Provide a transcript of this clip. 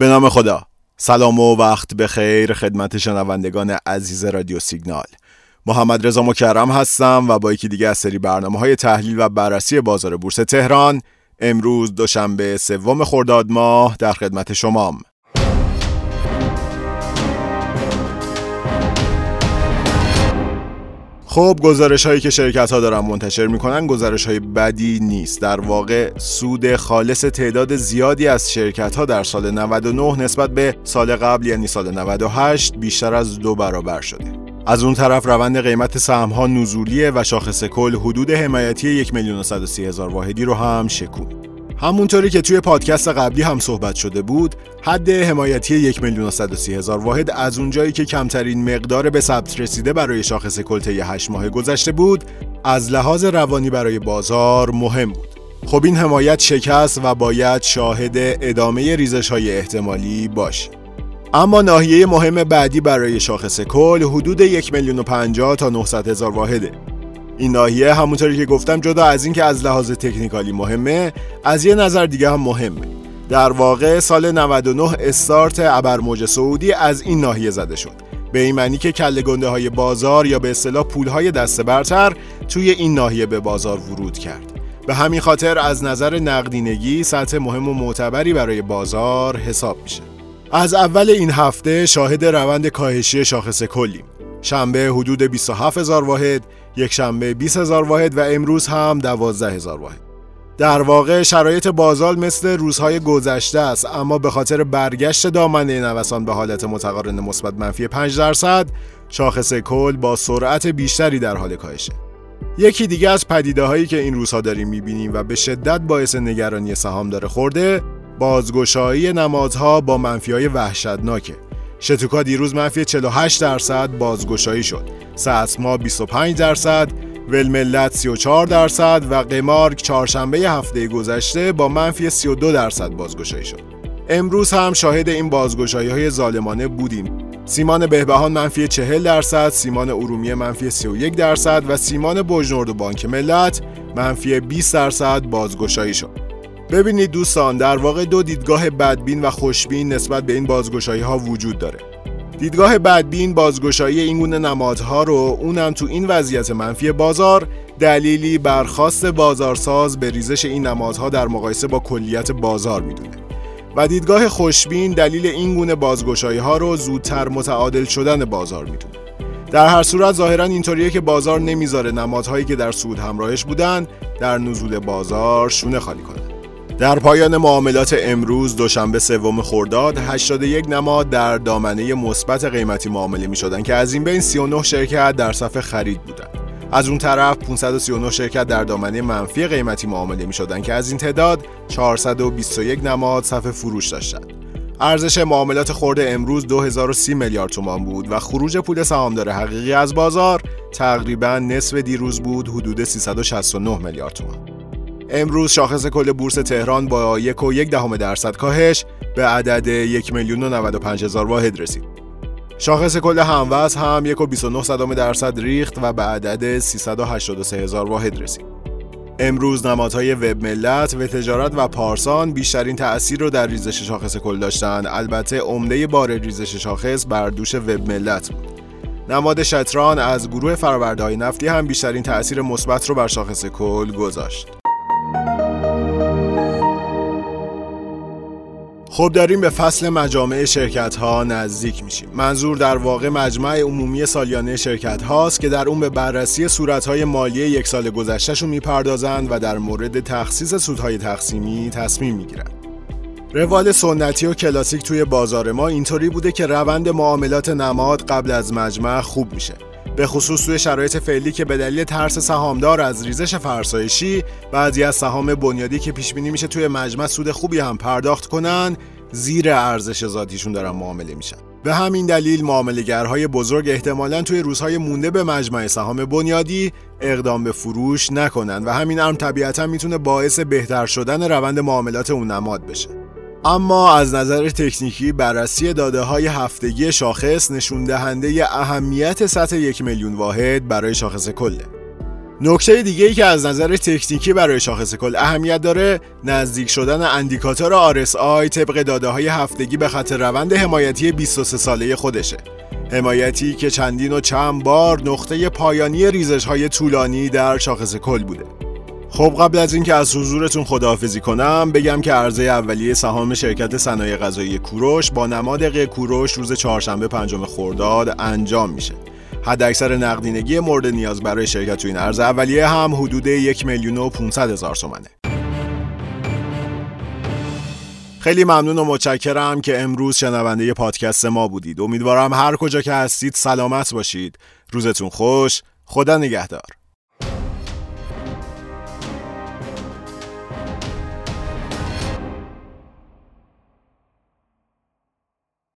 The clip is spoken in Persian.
به نام خدا. سلام و وقت به خیر خدمت شنوندگان عزیز رادیو سیگنال. محمد رضا مکرم هستم و با یکی دیگه از سری برنامه های تحلیل و بررسی بازار بورس تهران امروز دوشنبه سوم خرداد ماه در خدمت شمام. خب گزارش هایی که شرکت ها دارن منتشر می‌کنن گزارش های بدی نیست. در واقع سود خالص تعداد زیادی از شرکت ها در سال 99 نسبت به سال قبل یعنی سال 98 بیشتر از دو برابر شده. از اون طرف روند قیمت سهم ها نزولیه و شاخص کل حدود حمایتی 1 میلیون هزار واحدی رو هم شکون همونطوری که توی پادکست قبلی هم صحبت شده بود حد حمایتی یک میلیون هزار واحد از اونجایی که کمترین مقدار به ثبت رسیده برای شاخص کلته 8 ماه گذشته بود از لحاظ روانی برای بازار مهم بود. خب این حمایت شکست و باید شاهد ادامه ریزش های احتمالی باشیم اما ناحیه مهم بعدی برای شاخص کل حدود یک میلیون و تا 900 هزار واحده. این ناحیه همونطوری که گفتم جدا از اینکه از لحاظ تکنیکالی مهمه از یه نظر دیگه هم مهمه. در واقع سال 99 استارت ابرموج سعودی از این ناحیه زده شد. به این معنی که کله گنده های بازار یا به اصطلاح پول های دست برتر توی این ناحیه به بازار ورود کرد. به همین خاطر از نظر نقدینگی سطح مهم و معتبری برای بازار حساب میشه. از اول این هفته شاهد روند کاهشی شاخص کلیم. شنبه حدود 27 هزار واحد یک شنبه 20 هزار واحد و امروز هم 12 هزار واحد. در واقع شرایط بازار مثل روزهای گذشته است اما به خاطر برگشت دامنه نوسان به حالت متقارن مثبت منفی 5 درصد شاخص کل با سرعت بیشتری در حال کاهشه یکی دیگه از پدیده هایی که این روزها داریم می‌بینیم و به شدت باعث نگرانی سهامدار خورده بازگشایی نمادها با منفی های وحشتناکه. شتوکا دیروز منفی 48 درصد بازگشایی شد. ساسما 25 درصد، ولملت 34 درصد و قمارک چهارشنبه هفته گذشته با منفی 32 درصد بازگشایی شد. امروز هم شاهد این بازگشایی های ظالمانه بودیم. سیمان بهبهان منفی 40 درصد، سیمان ارومیه منفی 31 درصد و سیمان بجنورد و بانک ملت منفی 20 درصد بازگشایی شد. ببینید دوستان در واقع دو دیدگاه بدبین و خوشبین نسبت به این بازگشایی ها وجود داره. دیدگاه بدبین بازگشایی این گونه نمادها رو اونم تو این وضعیت منفی بازار دلیلی برخواست بازارساز به ریزش این نمادها در مقایسه با کلیت بازار می‌دونه. و دیدگاه خوشبین دلیل این گونه بازگشایی ها رو زودتر متعادل شدن بازار می‌دونه. در هر صورت ظاهرا اینطوریه که بازار نمی‌ذاره نمادهایی که در سود همراهش بودن در نزول بازار شونه خالی کنه در پایان معاملات امروز دوشنبه سوم خرداد 81 نماد در دامنه مثبت قیمتی معامله می شدن که از این بین 39 شرکت در صف خرید بودند. از اون طرف 539 شرکت در دامنه منفی قیمتی معامله می شدن که از این تعداد 421 نماد صف فروش داشتند. ارزش معاملات خورده امروز 2030 میلیارد تومان بود و خروج پول سهامدار حقیقی از بازار تقریبا نصف دیروز بود حدود 369 میلیارد تومان. امروز شاخص کل بورس تهران با یک و یک دهم درصد کاهش به عدد یک میلیون و هزار واحد رسید. شاخص کل هموز هم یک و 29 صدام درصد ریخت و به عدد 383 هزار واحد رسید. امروز نمادهای وب ملت و تجارت و پارسان بیشترین تأثیر رو در ریزش شاخص کل داشتند البته عمده بار ریزش شاخص بر دوش وب ملت بود نماد شتران از گروه فرآورده نفتی هم بیشترین تأثیر مثبت رو بر شاخص کل گذاشت خب داریم به فصل مجامع شرکت ها نزدیک میشیم. منظور در واقع مجمع عمومی سالیانه شرکت هاست که در اون به بررسی صورت های مالی یک سال گذشتهشون می‌پردازند و در مورد تخصیص سودهای تقسیمی تصمیم می‌گیرند. روال سنتی و کلاسیک توی بازار ما اینطوری بوده که روند معاملات نماد قبل از مجمع خوب میشه. به خصوص توی شرایط فعلی که به دلیل ترس سهامدار از ریزش فرسایشی بعضی از سهام بنیادی که پیش بینی میشه توی مجمع سود خوبی هم پرداخت کنن زیر ارزش ذاتیشون دارن معامله میشن. به همین دلیل معاملهگرهای بزرگ احتمالا توی روزهای مونده به مجمع سهام بنیادی اقدام به فروش نکنن و همین امر طبیعتا می‌تونه باعث بهتر شدن روند معاملات اون نماد بشه. اما از نظر تکنیکی بررسی داده های هفتگی شاخص نشون دهنده اهمیت سطح یک میلیون واحد برای شاخص کله. نکته دیگه ای که از نظر تکنیکی برای شاخص کل اهمیت داره نزدیک شدن اندیکاتور RSI طبق داده های هفتگی به خط روند حمایتی 23 ساله خودشه حمایتی که چندین و چند بار نقطه پایانی ریزش های طولانی در شاخص کل بوده خب قبل از اینکه از حضورتون خداحافظی کنم بگم که عرضه اولیه سهام شرکت صنایع غذایی کوروش با نماد کوروش روز چهارشنبه پنجم خرداد انجام میشه. حد اکثر نقدینگی مورد نیاز برای شرکت تو این عرضه اولیه هم حدود یک میلیون و 500 هزار تومنه. خیلی ممنون و متشکرم که امروز شنونده پادکست ما بودید. امیدوارم هر کجا که هستید سلامت باشید. روزتون خوش. خدا نگهدار.